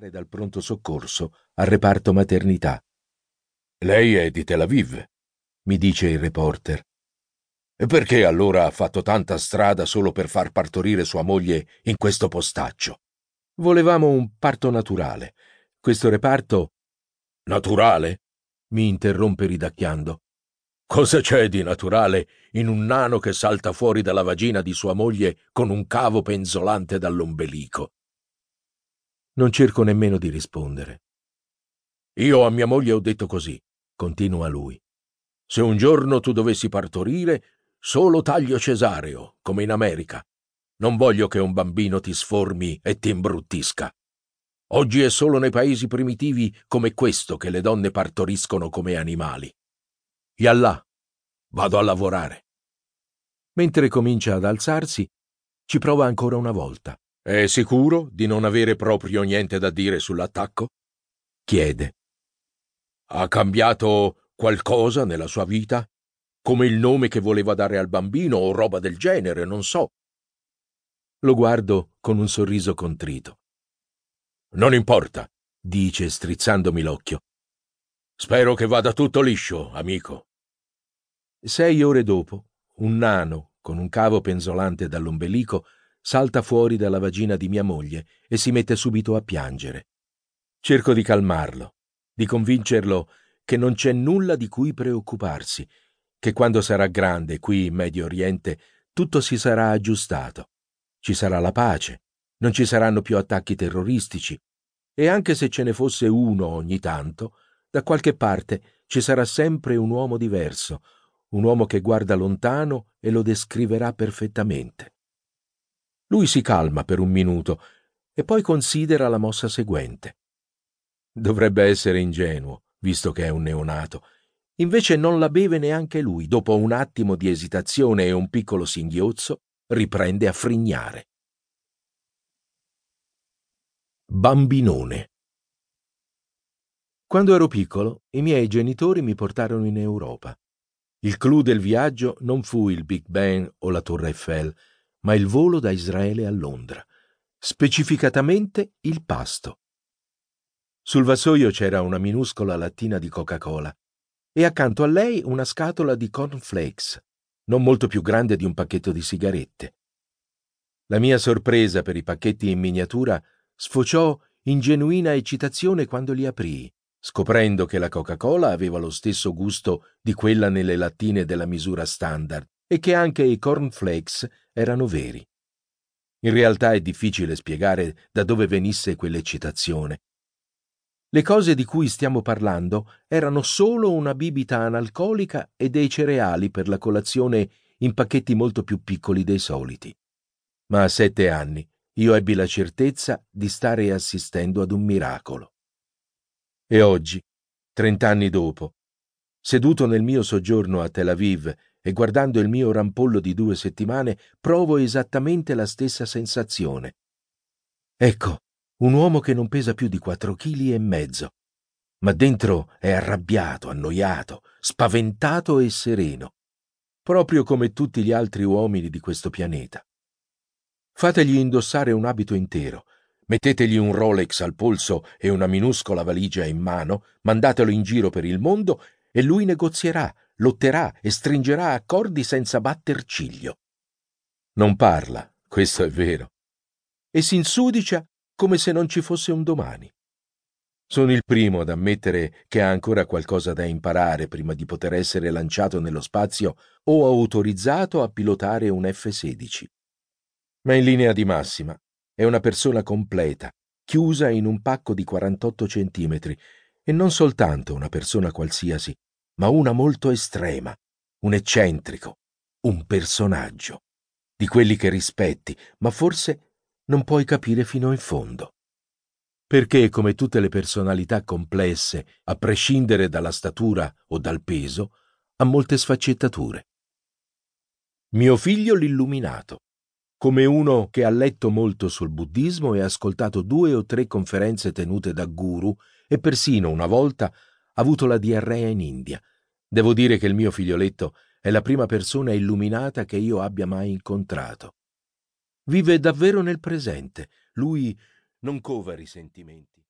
andare dal pronto soccorso al reparto maternità. Lei è di Tel Aviv, mi dice il reporter. E perché allora ha fatto tanta strada solo per far partorire sua moglie in questo postaccio? Volevamo un parto naturale. Questo reparto. Naturale? mi interrompe ridacchiando. Cosa c'è di naturale in un nano che salta fuori dalla vagina di sua moglie con un cavo penzolante dall'ombelico? Non cerco nemmeno di rispondere. Io a mia moglie ho detto così, continua lui. Se un giorno tu dovessi partorire, solo taglio cesareo, come in America. Non voglio che un bambino ti sformi e ti imbruttisca. Oggi è solo nei paesi primitivi come questo che le donne partoriscono come animali. Yallah, vado a lavorare. Mentre comincia ad alzarsi, ci prova ancora una volta. È sicuro di non avere proprio niente da dire sull'attacco? Chiede. Ha cambiato qualcosa nella sua vita? Come il nome che voleva dare al bambino o roba del genere, non so. Lo guardo con un sorriso contrito. Non importa, dice strizzandomi l'occhio. Spero che vada tutto liscio, amico. Sei ore dopo, un nano, con un cavo penzolante dall'ombelico, salta fuori dalla vagina di mia moglie e si mette subito a piangere. Cerco di calmarlo, di convincerlo che non c'è nulla di cui preoccuparsi, che quando sarà grande qui in Medio Oriente tutto si sarà aggiustato. Ci sarà la pace, non ci saranno più attacchi terroristici e anche se ce ne fosse uno ogni tanto, da qualche parte ci sarà sempre un uomo diverso, un uomo che guarda lontano e lo descriverà perfettamente. Lui si calma per un minuto e poi considera la mossa seguente. Dovrebbe essere ingenuo, visto che è un neonato. Invece non la beve neanche lui. Dopo un attimo di esitazione e un piccolo singhiozzo, riprende a frignare. Bambinone. Quando ero piccolo, i miei genitori mi portarono in Europa. Il clou del viaggio non fu il Big Ben o la Torre Eiffel, ma il volo da Israele a Londra, specificatamente il pasto. Sul vassoio c'era una minuscola lattina di Coca-Cola e accanto a lei una scatola di cornflakes, non molto più grande di un pacchetto di sigarette. La mia sorpresa per i pacchetti in miniatura sfociò in genuina eccitazione quando li aprii, scoprendo che la Coca-Cola aveva lo stesso gusto di quella nelle lattine della misura standard e che anche i cornflakes erano veri. In realtà è difficile spiegare da dove venisse quell'eccitazione. Le cose di cui stiamo parlando erano solo una bibita analcolica e dei cereali per la colazione in pacchetti molto più piccoli dei soliti. Ma a sette anni io ebbi la certezza di stare assistendo ad un miracolo. E oggi, trent'anni dopo, seduto nel mio soggiorno a Tel Aviv e guardando il mio rampollo di due settimane, provo esattamente la stessa sensazione. Ecco, un uomo che non pesa più di quattro chili e mezzo, ma dentro è arrabbiato, annoiato, spaventato e sereno, proprio come tutti gli altri uomini di questo pianeta. Fategli indossare un abito intero, mettetegli un Rolex al polso e una minuscola valigia in mano, mandatelo in giro per il mondo e lui negozierà, lotterà e stringerà accordi senza batter ciglio. Non parla, questo è vero, e si insudicia come se non ci fosse un domani. Sono il primo ad ammettere che ha ancora qualcosa da imparare prima di poter essere lanciato nello spazio o autorizzato a pilotare un F-16 ma in linea di massima è una persona completa, chiusa in un pacco di 48 centimetri, e non soltanto una persona qualsiasi, ma una molto estrema, un eccentrico, un personaggio, di quelli che rispetti, ma forse non puoi capire fino in fondo. Perché, come tutte le personalità complesse, a prescindere dalla statura o dal peso, ha molte sfaccettature. Mio figlio l'illuminato come uno che ha letto molto sul buddismo e ha ascoltato due o tre conferenze tenute da guru e persino una volta ha avuto la diarrea in India. Devo dire che il mio figlioletto è la prima persona illuminata che io abbia mai incontrato. Vive davvero nel presente. Lui non cova risentimenti.